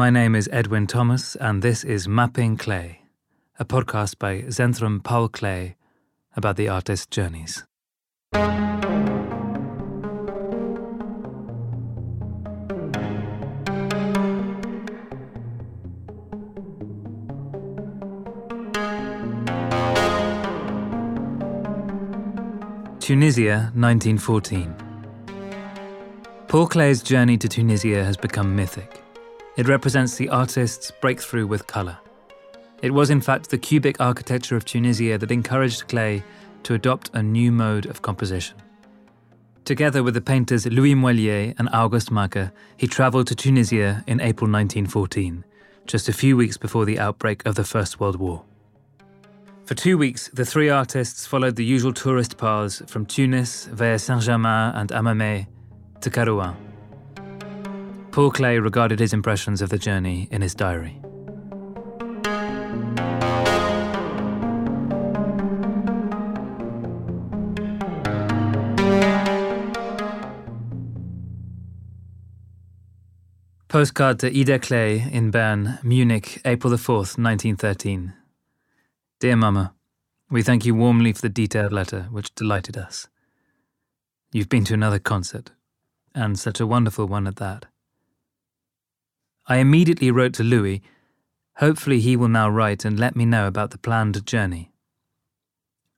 My name is Edwin Thomas, and this is Mapping Klee, a podcast by Zentrum Paul Klee about the artist's journeys. Tunisia, 1914. Paul Klee's journey to Tunisia has become mythic. It represents the artist's breakthrough with colour. It was, in fact, the cubic architecture of Tunisia that encouraged Klee to adopt a new mode of composition. Together with the painters Louis Moilliet and Auguste Macke, he travelled to Tunisia in April 1914, just a few weeks before the outbreak of the First World War. For two weeks, the three artists followed the usual tourist paths from Tunis via Saint Germain and Hammamet to Kairouan. Paul Klee regarded his impressions of the journey in his diary. Postcard to Ida Klee in Bern, Munich, April the 4th, 1913. Dear Mama, we thank you warmly for the detailed letter, which delighted us. You've been to another concert, and such a wonderful one at that. I immediately wrote to Louis. Hopefully, he will now write and let me know about the planned journey.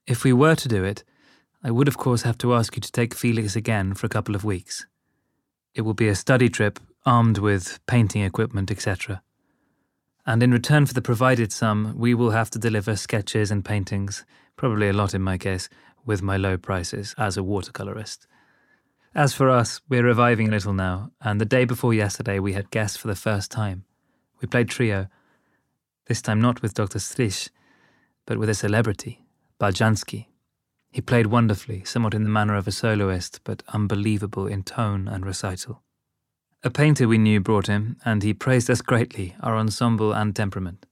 If we were to do it, I would, of course, have to ask you to take Felix again for a couple of weeks. It will be a study trip armed with painting equipment, etc and in return for the provided sum, we will have to deliver sketches and paintings, probably a lot in my case, with my low prices as a watercolourist. As for us, we're reviving a little now, and the day before yesterday we had guests for the first time. We played trio, this time not with Dr. Strish, but with a celebrity, Baljansky. He played wonderfully, somewhat in the manner of a soloist, but unbelievable in tone and recital. A painter we knew brought him, and he praised us greatly, our ensemble and temperament.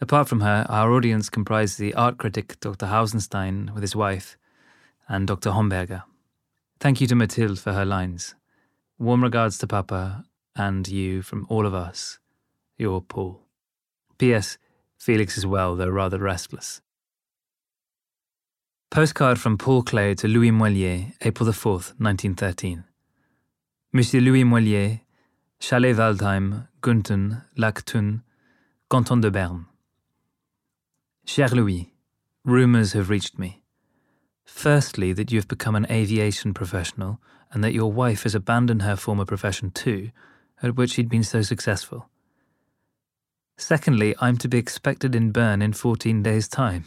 Apart from her, our audience comprised the art critic Dr. Hausenstein with his wife and Dr. Homberger. Thank you to Mathilde for her lines. Warm regards to Papa and you from all of us, your Paul. P.S. Felix is well, though rather restless. Postcard from Paul Klee to Louis Moilliet, April the 4th, 1913. Monsieur Louis Moilliet, Chalet Waldheim, Gunten, Lac Thun, Canton de Berne. Cher Louis, rumours have reached me. Firstly, that you have become an aviation professional and that your wife has abandoned her former profession too, at which she'd been so successful. Secondly, I'm to be expected in Bern in 14 days' time.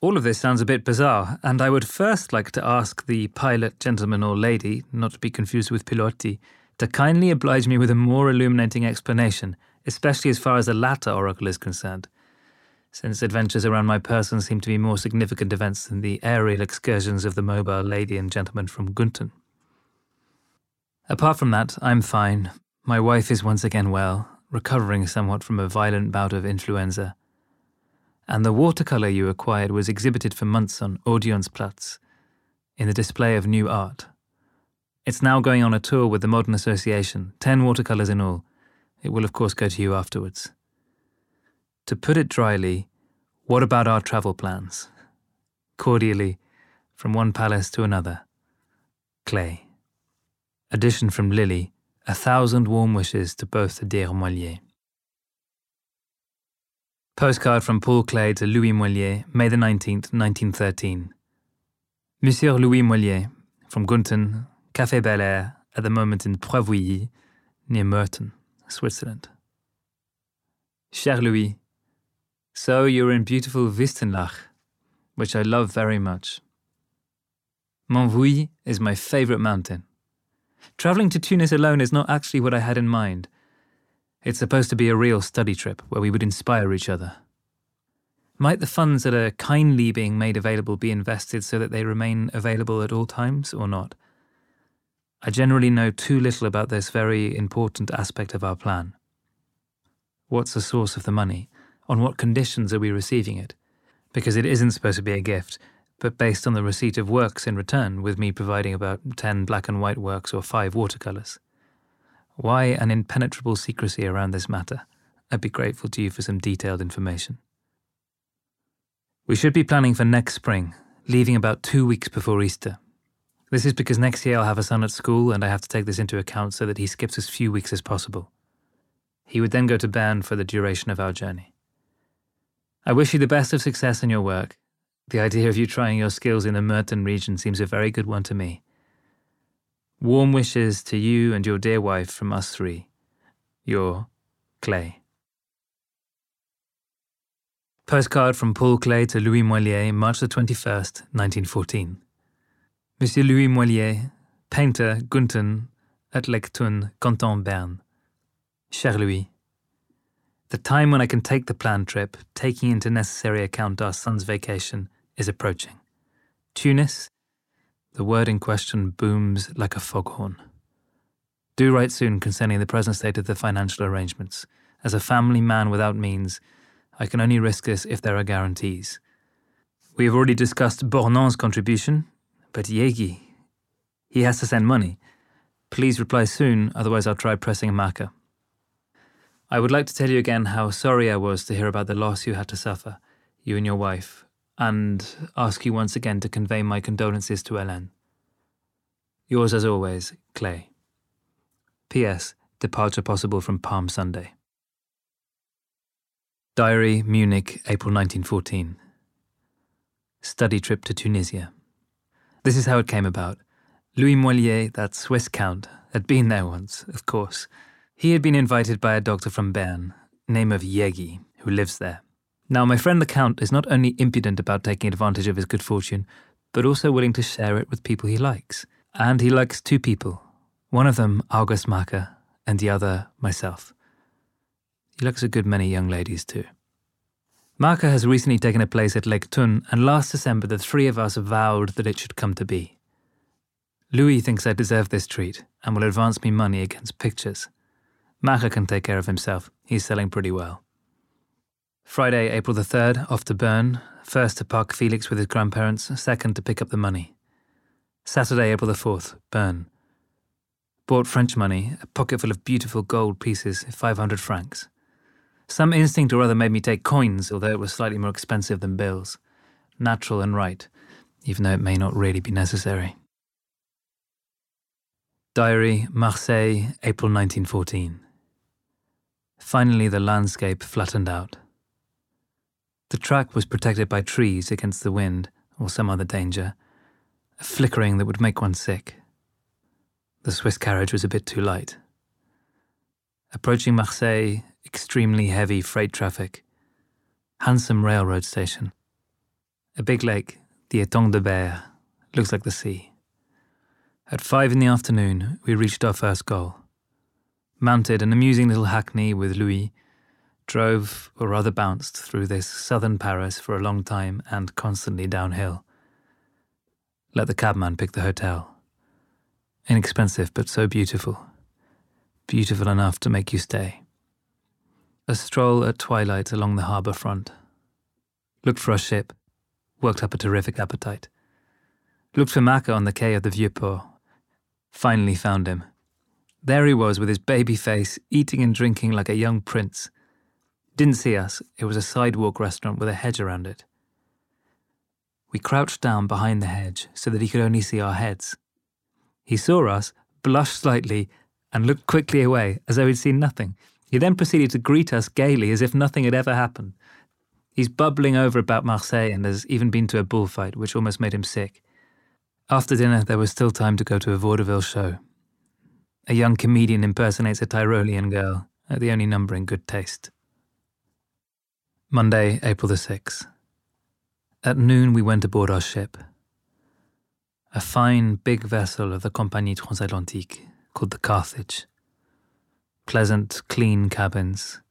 All of this sounds a bit bizarre, and I would first like to ask the pilot gentleman or lady, not to be confused with piloti, to kindly oblige me with a more illuminating explanation, especially as far as the latter oracle is concerned, since adventures around my person seem to be more significant events than the aerial excursions of the mobile lady and gentleman from Gunten. Apart from that, I'm fine. My wife is once again well, recovering somewhat from a violent bout of influenza and the watercolour you acquired was exhibited for months on Odeonsplatz in the display of new art. It's now going on a tour with the Modern Association, 10 watercolours in all. It will, of course, go to you afterwards. To put it dryly, what about our travel plans? Cordially, from one palace to another. Klee. Addition from Lily, a thousand warm wishes to both the dear Moilliet. Postcard from Paul Klee to Louis Moilliet, May the 19th, 1913. Monsieur Louis Moilliet, from Gunten, Café Bel Air, at the moment in Poivouilly, near Murten, Switzerland. Cher Louis, so you're in beautiful Wistenlach, which I love very much. Montvouille is my favourite mountain. Travelling to Tunis alone is not actually what I had in mind. It's supposed to be a real study trip where we would inspire each other. Might the funds that are kindly being made available be invested so that they remain available at all times or not? I generally know too little about this very important aspect of our plan. What's the source of the money? On what conditions are we receiving it? Because it isn't supposed to be a gift, but based on the receipt of works in return, with me providing about 10 black and white works or 5 watercolours. Why an impenetrable secrecy around this matter? I'd be grateful to you for some detailed information. We should be planning for next spring, leaving about two weeks before Easter. This is because next year I'll have a son at school and I have to take this into account so that he skips as few weeks as possible. He would then go to Bern for the duration of our journey. I wish you the best of success in your work. The idea of you trying your skills in the Murten region seems a very good one to me. Warm wishes to you and your dear wife from us three. Your Klee. Postcard from Paul Klee to Louis Moilliet, March the 21st, 1914. Monsieur Louis Moilliet, painter, Gunten, at Lectun, Canton, Bern. Cher Louis, the time when I can take the planned trip, taking into necessary account our son's vacation, is approaching. Tunis? The word in question booms like a foghorn. Do write soon concerning the present state of the financial arrangements. As a family man without means, I can only risk this if there are guarantees. We have already discussed Bornand's contribution, but Jäggi, he has to send money. Please reply soon, otherwise I'll try pressing Macke. I would like to tell you again how sorry I was to hear about the loss you had to suffer, you and your wife, and ask you once again to convey my condolences to Hélène. Yours as always, Klee. P.S. Departure possible from Palm Sunday. Diary, Munich, April 1914. Study trip to Tunisia. This is how it came about. Louis Moilliet, that Swiss count, had been there once, of course, he had been invited by a doctor from Bern, name of Jäggi, who lives there. Now, my friend the Count is not only impudent about taking advantage of his good fortune, but also willing to share it with people he likes. And he likes two people. One of them, August Macke, and the other, myself. He likes a good many young ladies too. Macke has recently taken a place at Lake Thun, and last December the three of us vowed that it should come to be. Louis thinks I deserve this treat and will advance me money against pictures. Macke can take care of himself. He's selling pretty well. Friday, April the 3rd, off to Bern. First to park Felix with his grandparents, second to pick up the money. Saturday, April the 4th, Bern. Bought French money, a pocket full of beautiful gold pieces, 500 francs. Some instinct or other made me take coins, although it was slightly more expensive than bills. Natural and right, even though it may not really be necessary. Diary, Marseille, April 1914. Finally, the landscape flattened out. The track was protected by trees against the wind or some other danger, a flickering that would make one sick. The Swiss carriage was a bit too light. Approaching Marseille, extremely heavy freight traffic. Handsome railroad station. A big lake, the Étang de Berre, looks like the sea. At five in the afternoon, we reached our first goal mounted an amusing little hackney with Louis, drove, or rather bounced, through this southern Paris for a long time and constantly downhill. Let the cabman pick the hotel. Inexpensive, but so beautiful. Beautiful enough to make you stay. A stroll at twilight along the harbour front. Looked for a ship. Worked up a terrific appetite. Looked for Macke on the quay of the Vieux Port. Finally found him. There he was with his baby face, eating and drinking like a young prince. Didn't see us, it was a sidewalk restaurant with a hedge around it. We crouched down behind the hedge so that he could only see our heads. He saw us, blushed slightly, and looked quickly away as though he'd seen nothing. He then proceeded to greet us gaily as if nothing had ever happened. He's bubbling over about Marseille and has even been to a bullfight, which almost made him sick. After dinner, there was still time to go to a vaudeville show. A young comedian impersonates a Tyrolean girl, at the only number in good taste. Monday, April the 6th. At noon, we went aboard our ship. A fine, big vessel of the Compagnie Transatlantique called the Carthage. Pleasant, clean cabins,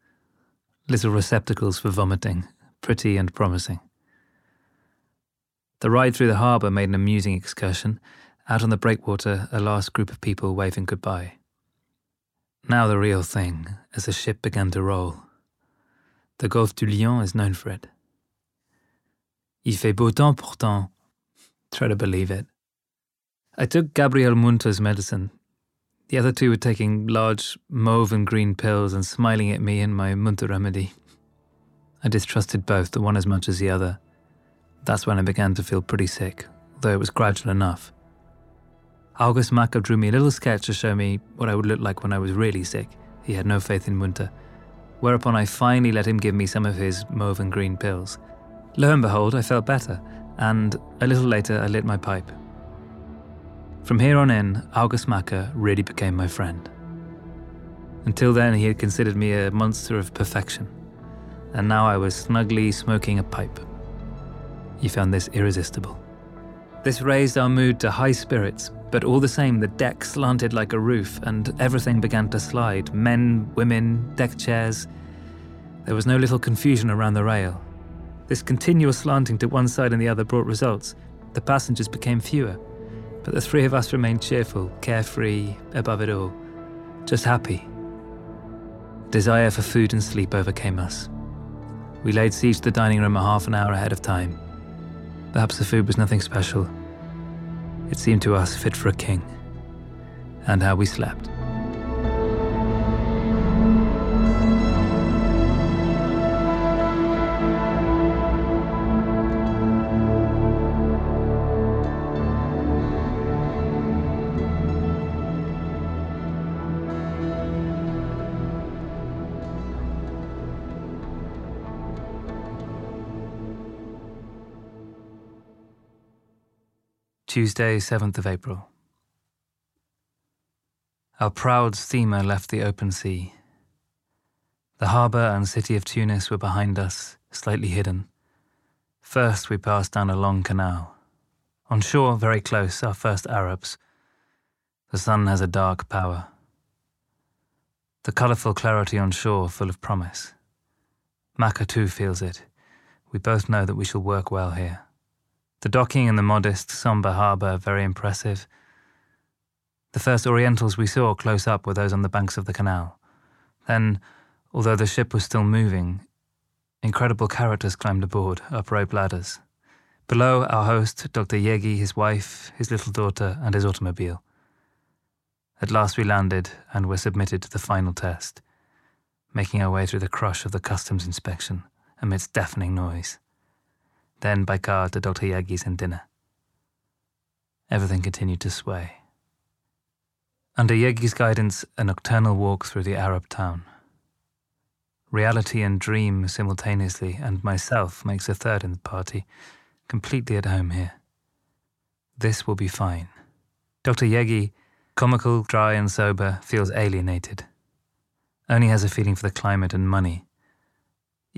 little receptacles for vomiting, pretty and promising. The ride through the harbour made an amusing excursion, out on the breakwater, a last group of people waving goodbye. Now the real thing, as the ship began to roll. The Gulf du Lion is known for it. Il fait beau temps pourtant. Try to believe it. I took Gabriel Münter's medicine. The other two were taking large mauve and green pills and smiling at me in my Münter remedy. I distrusted both, the one as much as the other. That's when I began to feel pretty sick, though it was gradual enough. August Macke drew me a little sketch to show me what I would look like when I was really sick. He had no faith in Münter. Whereupon I finally let him give me some of his mauve and green pills. Lo and behold, I felt better, and a little later I lit my pipe. From here on in, August Macke really became my friend. Until then, he had considered me a monster of perfection, and now I was snugly smoking a pipe. He found this irresistible. This raised our mood to high spirits, but all the same, the deck slanted like a roof and everything began to slide men, women, deck chairs. There was no little confusion around the rail. This continuous slanting to one side and the other brought results. The passengers became fewer, but the three of us remained cheerful, carefree, above it all, just happy. Desire for food and sleep overcame us. We laid siege to the dining room a half an hour ahead of time. Perhaps the food was nothing special. It seemed to us fit for a king. And how we slept. Tuesday, 7th of April. Our proud steamer left the open sea. The harbour and city of Tunis were behind us, slightly hidden. First, we passed down a long canal. On shore, very close, our first Arabs. The sun has a dark power. The colourful clarity on shore, full of promise. Macke too feels it. We both know that we shall work well here. The docking and the modest, sombre harbour very impressive. The first Orientals we saw close up were those on the banks of the canal. Then, although the ship was still moving, incredible characters climbed aboard, up rope ladders. Below, our host, Dr. Jäggi, his wife, his little daughter, and his automobile. At last we landed and were submitted to the final test, making our way through the crush of the customs inspection amidst deafening noise then by car to Dr. Jäggi's and dinner. Everything continued to sway. Under Jäggi's guidance, a nocturnal walk through the Arab town. Reality and dream simultaneously, and myself makes a third in the party, completely at home here. This will be fine. Dr. Jäggi, comical, dry, and sober, feels alienated. Only has a feeling for the climate and money,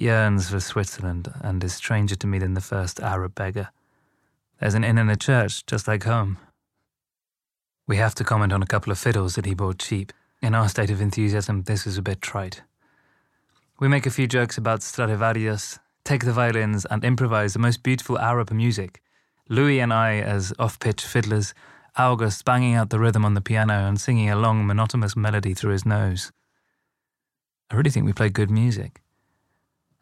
yearns for Switzerland and is stranger to me than the first Arab beggar. There's an inn and a church, just like home. We have to comment on a couple of fiddles that he bought cheap. In our state of enthusiasm, this is a bit trite. We make a few jokes about Stradivarius, take the violins, and improvise the most beautiful Arab music. Louis and I as off pitch fiddlers, August banging out the rhythm on the piano and singing a long, monotonous melody through his nose. I really think we play good music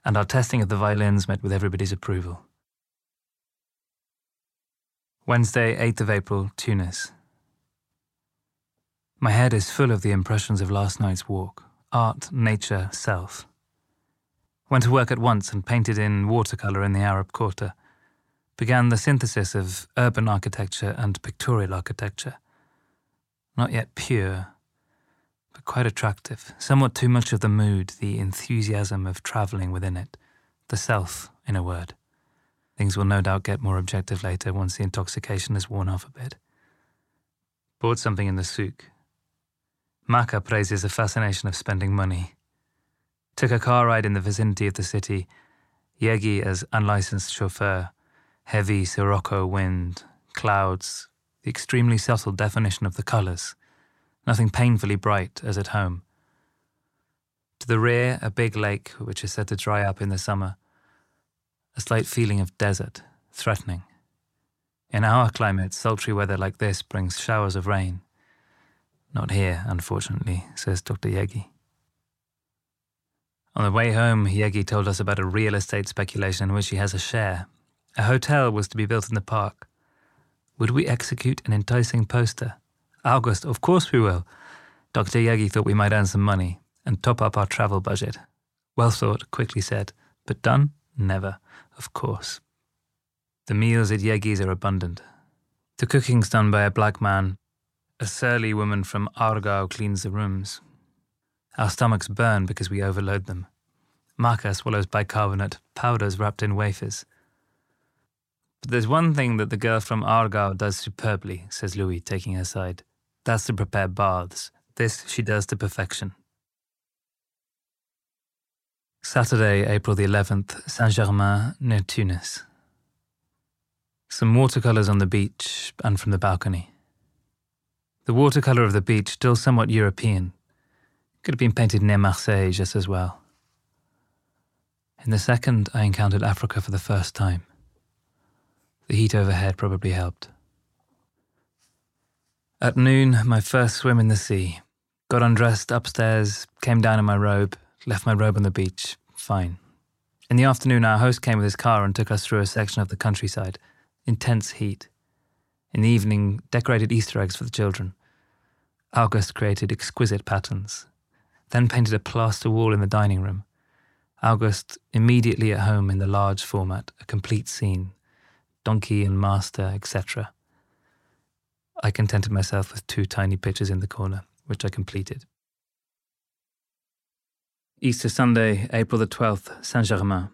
and our testing of the violins met with everybody's approval. Wednesday, 8th of April, Tunis. My head is full of the impressions of last night's walk art, nature, self. Went to work at once and painted in watercolour in the Arab Quarter. Began the synthesis of urban architecture and pictorial architecture. Not yet pure, but quite attractive. Somewhat too much of the mood, the enthusiasm of travelling within it, the self, in a word. Things will no doubt get more objective later once the intoxication has worn off a bit. Bought something in the souk. Macke praises the fascination of spending money. Took a car ride in the vicinity of the city, Jäggi as unlicensed chauffeur, heavy Sirocco wind, clouds, the extremely subtle definition of the colours nothing painfully bright as at home. To the rear, a big lake which is said to dry up in the summer. A slight feeling of desert, threatening. In our climate, sultry weather like this brings showers of rain. Not here, unfortunately, says Dr. Jäggi. On the way home, Jäggi told us about a real estate speculation in which he has a share. A hotel was to be built in the park. Would we execute an enticing poster? August, of course we will. Dr. Jäggi thought we might earn some money and top up our travel budget. Well thought, quickly said, but done? Never, of course. The meals at Jäggi's are abundant. The cooking's done by a black man. A surly woman from Aargau cleans the rooms. Our stomachs burn because we overload them. Macke swallows bicarbonate, powders wrapped in wafers. But there's one thing that the girl from Aargau does superbly, says Louis, taking her side. That's to prepare baths. This she does to perfection. Saturday, April the 11th, Saint Germain, near Tunis. Some watercolours on the beach and from the balcony. The watercolour of the beach, still somewhat European, could have been painted near Marseille just as well. In the second, I encountered Africa for the first time. The heat overhead probably helped. At noon, my first swim in the sea. Got undressed upstairs, came down in my robe, left my robe on the beach. Fine. In the afternoon, our host came with his car and took us through a section of the countryside. Intense heat. In the evening, decorated Easter eggs for the children. August created exquisite patterns, then painted a plaster wall in the dining room. August immediately at home in the large format, a complete scene, donkey and master, etc. I contented myself with two tiny pictures in the corner, which I completed. Easter Sunday, April the 12th, Saint Germain.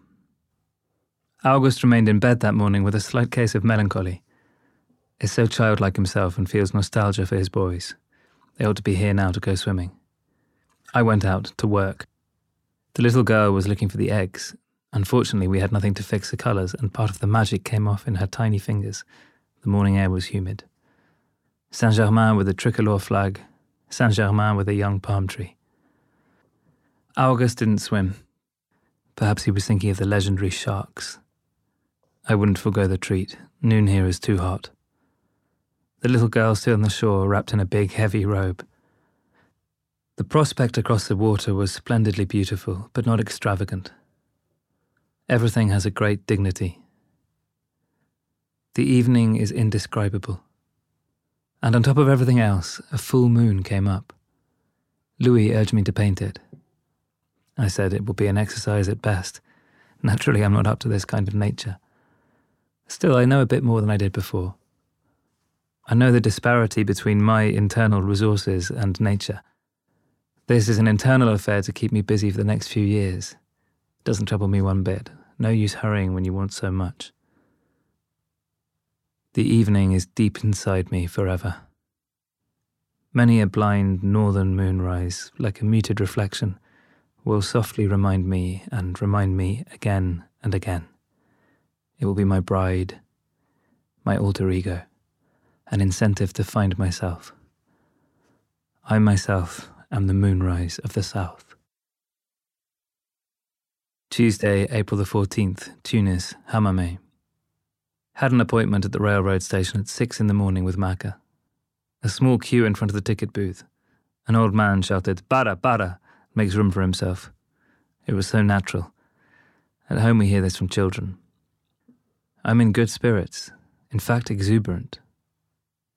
August remained in bed that morning with a slight case of melancholy. Is so childlike himself and feels nostalgia for his boys. They ought to be here now to go swimming. I went out to work. The little girl was looking for the eggs. Unfortunately, we had nothing to fix the colours, and part of the magic came off in her tiny fingers. The morning air was humid. Saint Germain with a tricolor flag, Saint Germain with a young palm tree. August didn't swim. Perhaps he was thinking of the legendary sharks. I wouldn't forego the treat. Noon here is too hot. The little girl stood on the shore, wrapped in a big, heavy robe. The prospect across the water was splendidly beautiful, but not extravagant. Everything has a great dignity. The evening is indescribable. And on top of everything else, a full moon came up. Louis urged me to paint it. I said it would be an exercise at best. Naturally, I'm not up to this kind of nature. Still, I know a bit more than I did before. I know the disparity between my internal resources and nature. This is an internal affair to keep me busy for the next few years. It doesn't trouble me one bit. No use hurrying when you want so much. The evening is deep inside me forever. Many a blind northern moonrise, like a muted reflection, will softly remind me and remind me again and again. It will be my bride, my alter ego, an incentive to find myself. I myself am the moonrise of the south. Tuesday, April the 14th, Tunis, Hammamet. Had an appointment at the railroad station at six in the morning with Macke. A small queue in front of the ticket booth. An old man shouted, Bara, Bara, makes room for himself. It was so natural. At home, we hear this from children. I'm in good spirits, in fact, exuberant.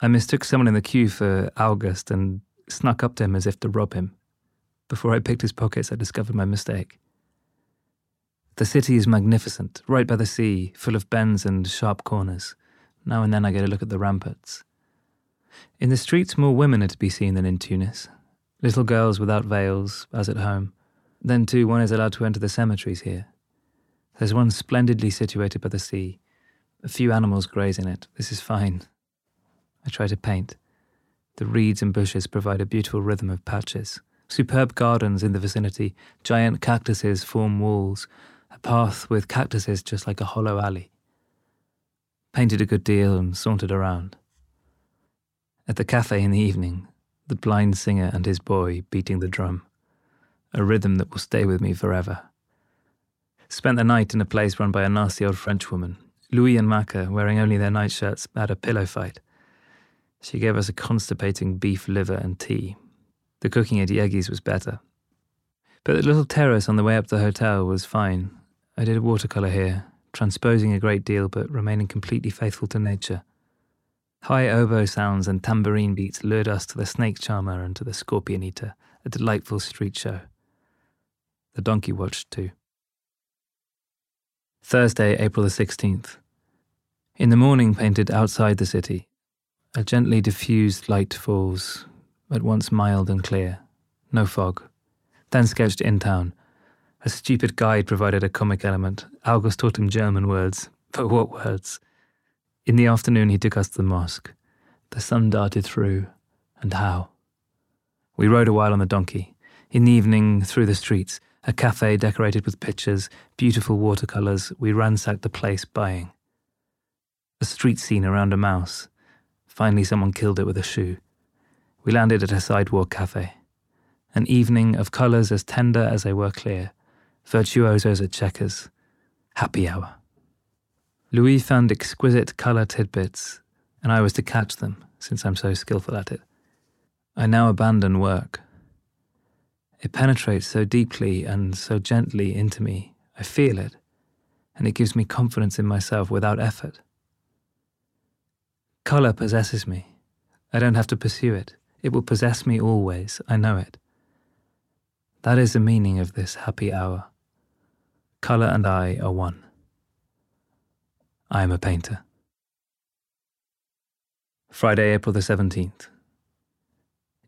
I mistook someone in the queue for August and snuck up to him as if to rob him. Before I picked his pockets, I discovered my mistake. The city is magnificent, right by the sea, full of bends and sharp corners. Now and then I get a look at the ramparts. In the streets, more women are to be seen than in Tunis. Little girls without veils, as at home. Then, too, one is allowed to enter the cemeteries here. There's one splendidly situated by the sea. A few animals graze in it. This is fine. I try to paint. The reeds and bushes provide a beautiful rhythm of patches. Superb gardens in the vicinity, giant cactuses form walls, a path with cactuses just like a hollow alley. Painted a good deal and sauntered around. At the cafe in the evening, the blind singer and his boy beating the drum, a rhythm that will stay with me forever. Spent the night in a place run by a nasty old Frenchwoman. Louis and Macke, wearing only their nightshirts, had a pillow fight. She gave us a constipating beef liver and tea. The cooking at Jäggi's was better. But the little terrace on the way up to the hotel was fine. I did a watercolour here, transposing a great deal but remaining completely faithful to nature. High oboe sounds and tambourine beats lured us to the snake charmer and to the scorpion eater, a delightful street show. The donkey watched too. Thursday, April the 16th. In the morning, painted outside the city. A gently diffused light falls, at once mild and clear. No fog. Then sketched in town. A stupid guide provided a comic element. August taught him German words. But what words? In the afternoon, he took us to the mosque. The sun darted through, and how? We rode a while on the donkey. In the evening, through the streets, a cafe decorated with pictures, beautiful watercolours, we ransacked the place buying. A street scene around a mouse. Finally, someone killed it with a shoe. We landed at a sidewalk cafe. An evening of colours as tender as they were clear, virtuosos at checkers, happy hour. Louis found exquisite colour tidbits, and I was to catch them, since I'm so skillful at it. I now abandon work. It penetrates so deeply and so gently into me. I feel it, and it gives me confidence in myself without effort. Colour possesses me. I don't have to pursue it. It will possess me always. I know it. That is the meaning of this happy hour. Colour and I are one. I am a painter. Friday, April the 17th.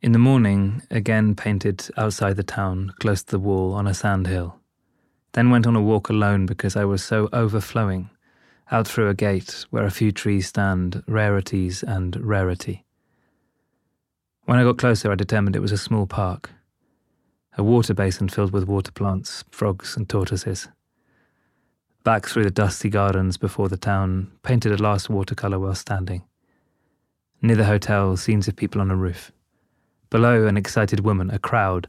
In the morning, again painted outside the town, close to the wall on a sand hill. Then went on a walk alone because I was so overflowing, out through a gate where a few trees stand, rarities and rarity. When I got closer, I determined it was a small park, a water basin filled with water plants, frogs, and tortoises. Back through the dusty gardens before the town, painted a last watercolour while standing. Near the hotel, scenes of people on a roof. Below, an excited woman, a crowd.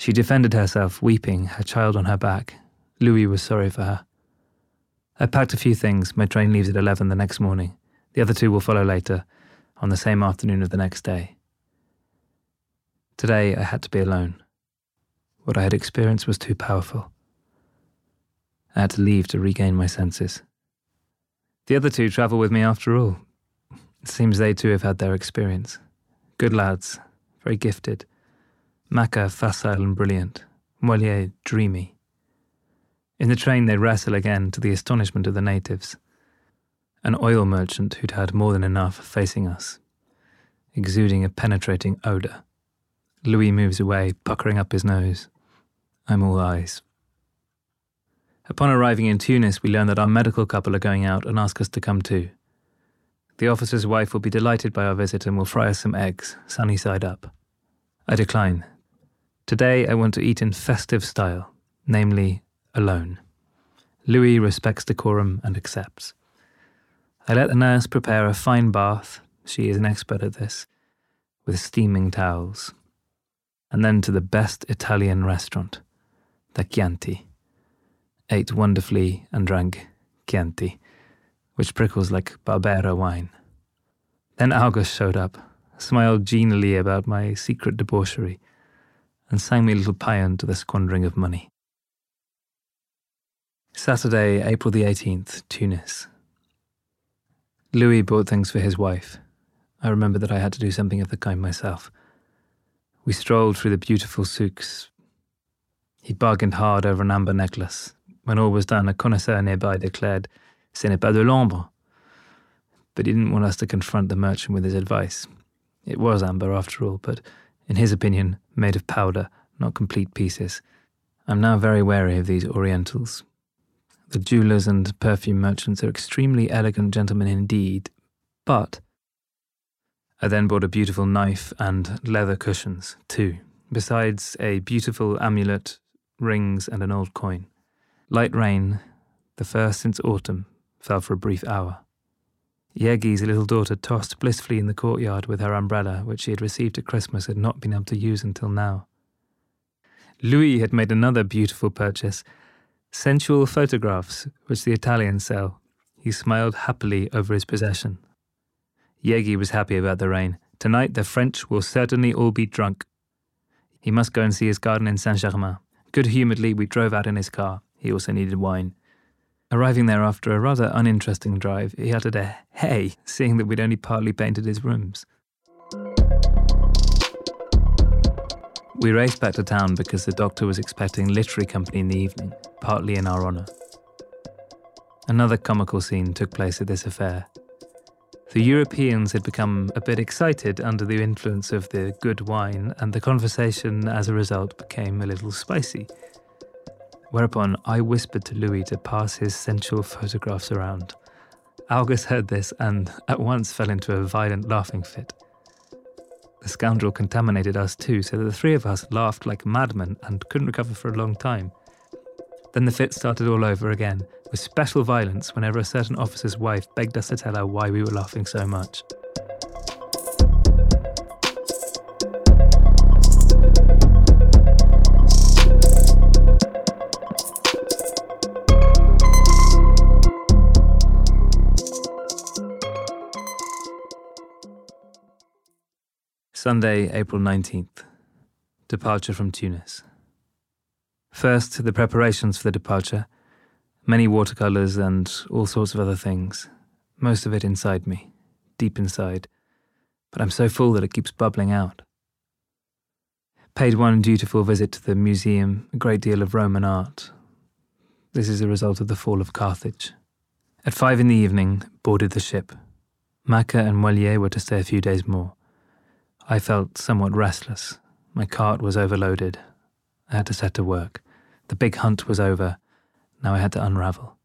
She defended herself, weeping, her child on her back. Louis was sorry for her. I packed a few things. My train leaves at 11 the next morning. The other two will follow later, on the same afternoon of the next day. Today, I had to be alone. What I had experienced was too powerful. I had to leave to regain my senses. The other two travel with me after all. It seems they too have had their experience. Good lads, very gifted. Macke facile and brilliant. Moilliet dreamy. In the train, they wrestle again to the astonishment of the natives. An oil merchant who'd had more than enough facing us, exuding a penetrating odour. Louis moves away, puckering up his nose. I'm all eyes. Upon arriving in Tunis, we learn that our medical couple are going out and ask us to come too. The officer's wife will be delighted by our visit and will fry us some eggs, sunny side up. I decline. Today I want to eat in festive style, namely, alone. Louis respects decorum and accepts. I let the nurse prepare a fine bath, she is an expert at this, with steaming towels. And then to the best Italian restaurant, the Chianti. Ate wonderfully and drank Chianti which prickles like Barbera wine. Then August showed up, smiled genially about my secret debauchery, and sang me a little paean to the squandering of money. Saturday, April the 18th, Tunis. Louis bought things for his wife. I remember that I had to do something of the kind myself. We strolled through the beautiful souks. He bargained hard over an amber necklace. When all was done, a connoisseur nearby declared Ce n'est pas de l'ambre. But he didn't want us to confront the merchant with his advice. It was amber, after all, but in his opinion, made of powder, not complete pieces. I'm now very wary of these Orientals. The jewelers and perfume merchants are extremely elegant gentlemen indeed, but. I then bought a beautiful knife and leather cushions, too, besides a beautiful amulet, rings, and an old coin. Light rain, the first since autumn, fell for a brief hour. Jäggi's little daughter tossed blissfully in the courtyard with her umbrella, which she had received at Christmas and not been able to use until now. Louis had made another beautiful purchase sensual photographs, which the Italians sell. He smiled happily over his possession. Jäggi was happy about the rain. Tonight the French will certainly all be drunk. He must go and see his garden in Saint Germain. Good humouredly, we drove out in his car. He also needed wine. Arriving there after a rather uninteresting drive, he uttered a hey, seeing that we'd only partly painted his rooms. We raced back to town because the doctor was expecting literary company in the evening, partly in our honour. Another comical scene took place at this affair. The Europeans had become a bit excited under the influence of the good wine, and the conversation as a result became a little spicy. Whereupon I whispered to Louis to pass his sensual photographs around. Algus heard this and at once fell into a violent laughing fit. The scoundrel contaminated us too, so that the three of us laughed like madmen and couldn't recover for a long time. Then the fit started all over again, with special violence whenever a certain officer's wife begged us to tell her why we were laughing so much. Sunday, April 19th. Departure from Tunis. First, the preparations for the departure many watercolours and all sorts of other things. Most of it inside me, deep inside. But I'm so full that it keeps bubbling out. Paid one dutiful visit to the museum, a great deal of Roman art. This is a result of the fall of Carthage. At five in the evening, boarded the ship. Macke and Moilliet were to stay a few days more. I felt somewhat restless. My cart was overloaded. I had to set to work. The big hunt was over. Now I had to unravel.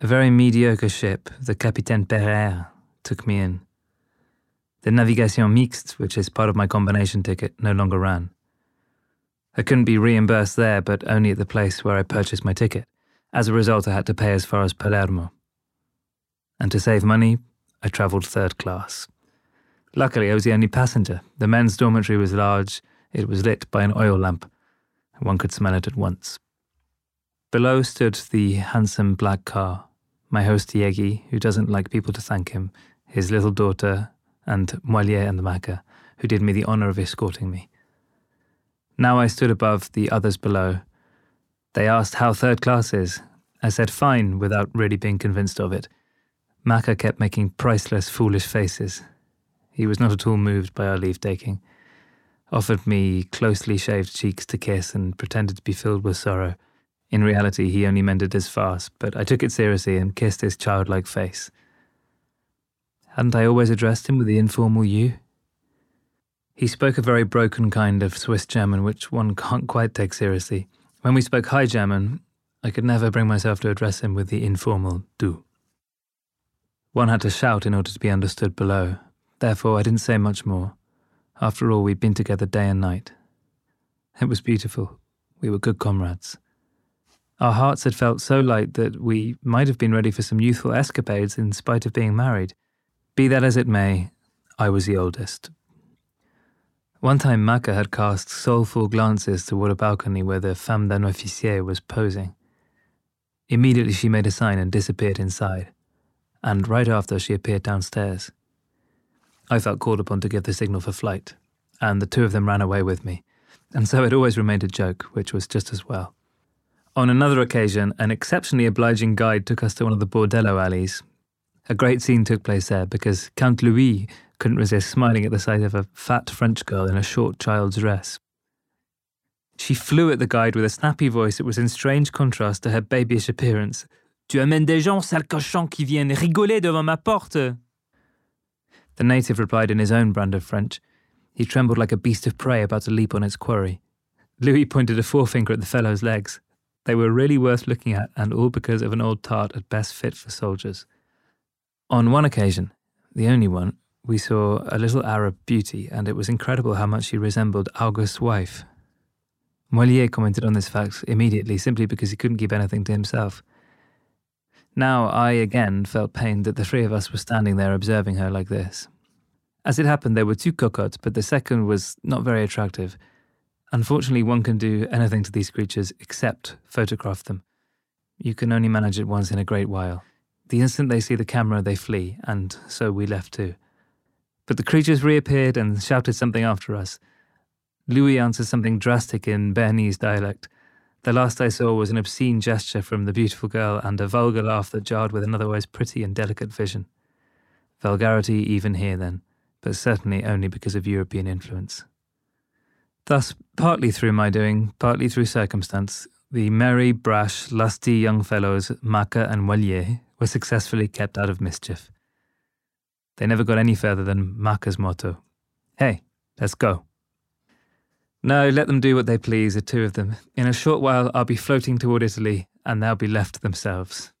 A very mediocre ship, the Capitaine Pereire, took me in. The Navigation Mixte, which is part of my combination ticket, no longer ran. I couldn't be reimbursed there, but only at the place where I purchased my ticket. As a result, I had to pay as far as Palermo. And to save money, I travelled third class. Luckily, I was the only passenger. The men's dormitory was large, it was lit by an oil lamp, one could smell it at once. Below stood the handsome black car, my host Jäggi, who doesn't like people to thank him, his little daughter, and Moilliet and the Macke, who did me the honour of escorting me. Now I stood above the others below. They asked how third class is. I said fine without really being convinced of it. Macke kept making priceless, foolish faces. He was not at all moved by our leave taking. Offered me closely shaved cheeks to kiss and pretended to be filled with sorrow. In reality, he only it as farce, but I took it seriously and kissed his childlike face. Hadn't I always addressed him with the informal you? He spoke a very broken kind of Swiss German, which one can't quite take seriously. When we spoke High German, I could never bring myself to address him with the informal du. One had to shout in order to be understood below. Therefore, I didn't say much more. After all, we'd been together day and night. It was beautiful. We were good comrades. Our hearts had felt so light that we might have been ready for some youthful escapades in spite of being married. Be that as it may, I was the oldest. One time Macke had cast soulful glances toward a balcony where the femme d'un officier was posing. Immediately she made a sign and disappeared inside, and right after she appeared downstairs. I felt called upon to give the signal for flight, and the two of them ran away with me, and so it always remained a joke, which was just as well. On another occasion, an exceptionally obliging guide took us to one of the bordello alleys. A great scene took place there because Count Louis couldn't resist smiling at the sight of a fat French girl in a short child's dress. She flew at the guide with a snappy voice that was in strange contrast to her babyish appearance. Tu amènes des gens, sale cochon, qui viennent rigoler devant ma porte. The native replied in his own brand of French. He trembled like a beast of prey about to leap on its quarry. Louis pointed a forefinger at the fellow's legs. They were really worth looking at, and all because of an old tart at best fit for soldiers. On one occasion, the only one, we saw a little Arab beauty, and it was incredible how much she resembled August's wife. Moilliet commented on this fact immediately, simply because he couldn't keep anything to himself. Now I again felt pained that the three of us were standing there observing her like this. As it happened, there were two cocottes, but the second was not very attractive, Unfortunately, one can do anything to these creatures except photograph them. You can only manage it once in a great while. The instant they see the camera, they flee, and so we left too. But the creatures reappeared and shouted something after us. Louis answered something drastic in Bernese dialect. The last I saw was an obscene gesture from the beautiful girl and a vulgar laugh that jarred with an otherwise pretty and delicate vision. Vulgarity even here, then, but certainly only because of European influence. Thus, partly through my doing, partly through circumstance, the merry, brash, lusty young fellows, Macke and Moilliet, were successfully kept out of mischief. They never got any further than Macke's motto Hey, let's go. No, let them do what they please, the two of them. In a short while, I'll be floating toward Italy, and they'll be left to themselves.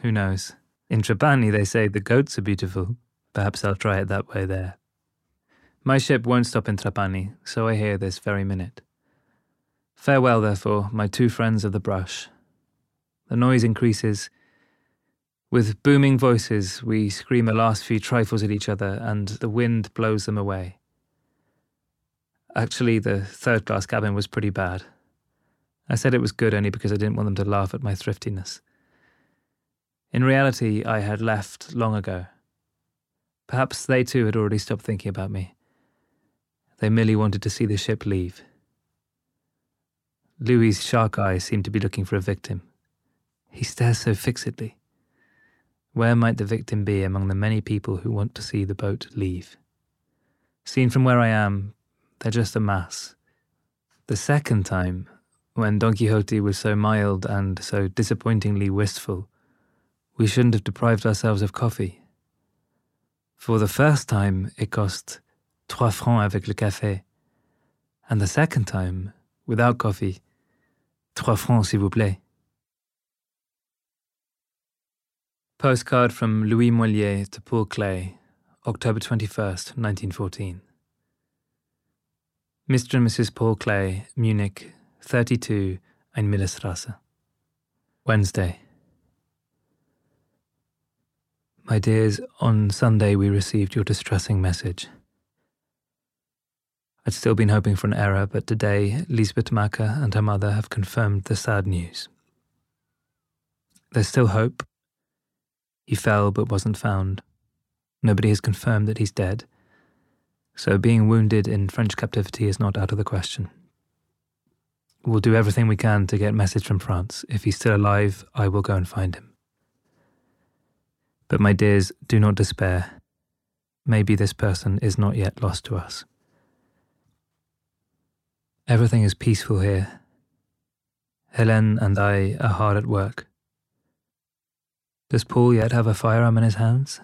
Who knows? In Trapani, they say the goats are beautiful. Perhaps I'll try it that way there. My ship won't stop in Trapani, so I hear this very minute. Farewell, therefore, my two friends of the brush. The noise increases. With booming voices, we scream a last few trifles at each other, and the wind blows them away. Actually, the third class cabin was pretty bad. I said it was good only because I didn't want them to laugh at my thriftiness. In reality, I had left long ago. Perhaps they too had already stopped thinking about me. They merely wanted to see the ship leave. Louis's shark eyes seemed to be looking for a victim. He stares so fixedly. Where might the victim be among the many people who want to see the boat leave? Seen from where I am, they're just a mass. The second time, when Don Quixote was so mild and so disappointingly wistful, we shouldn't have deprived ourselves of coffee. For the first time, it cost trois francs avec le café. And the second time, without coffee, trois francs s'il vous plaît. Postcard from Louis Moilliet to Paul Klee, October 21st, 1914. Mr. and Mrs. Paul Klee, Munich, 32 Ainmillerstrasse. Wednesday. My dears, on Sunday we received your distressing message. I'd still been hoping for an error, but today Lisbeth Macke and her mother have confirmed the sad news. There's still hope. He fell but wasn't found. Nobody has confirmed that he's dead, so being wounded in French captivity is not out of the question. We'll do everything we can to get message from France. If he's still alive, I will go and find him. But my dears, do not despair. Maybe this person is not yet lost to us. Everything is peaceful here. Helene and I are hard at work. Does Paul yet have a firearm in his hands?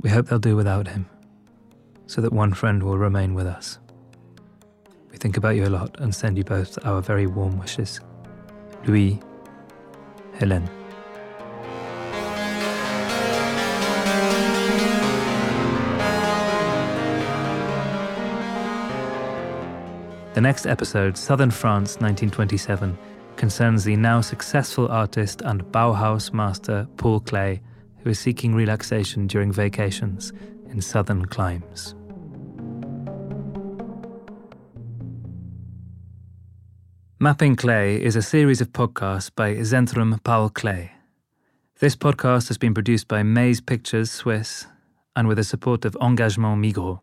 We hope they'll do without him so that one friend will remain with us. We think about you a lot and send you both our very warm wishes. Louis, Helene. The next episode, Southern France 1927, concerns the now successful artist and Bauhaus master Paul Klee, who is seeking relaxation during vacations in southern climes. Mapping Klee is a series of podcasts by Zentrum Paul Klee. This podcast has been produced by Maze Pictures Swiss and with the support of Engagement Migros.